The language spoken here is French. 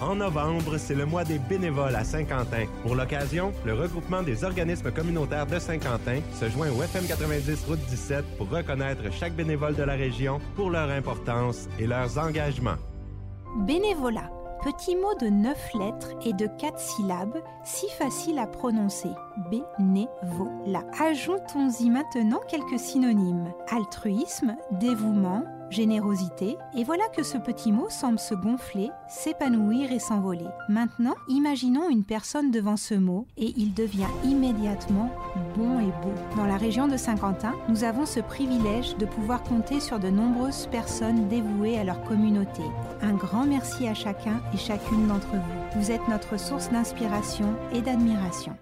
En novembre, c'est le mois des bénévoles à Saint-Quentin. Pour l'occasion, le regroupement des organismes communautaires de Saint-Quentin se joint au FM 90 Route 17 pour reconnaître chaque bénévole de la région pour leur importance et leurs engagements. Bénévolat, petit mot de neuf lettres et de quatre syllabes, si facile à prononcer. Bénévolat. Ajoutons-y maintenant quelques synonymes. Altruisme, dévouement, générosité, et voilà que ce petit mot semble se gonfler, s'épanouir et s'envoler. Maintenant, imaginons une personne devant ce mot et il devient immédiatement bon et beau. Dans la région de Saint-Quentin, nous avons ce privilège de pouvoir compter sur de nombreuses personnes dévouées à leur communauté. Un grand merci à chacun et chacune d'entre vous. Vous êtes notre source d'inspiration et d'admiration.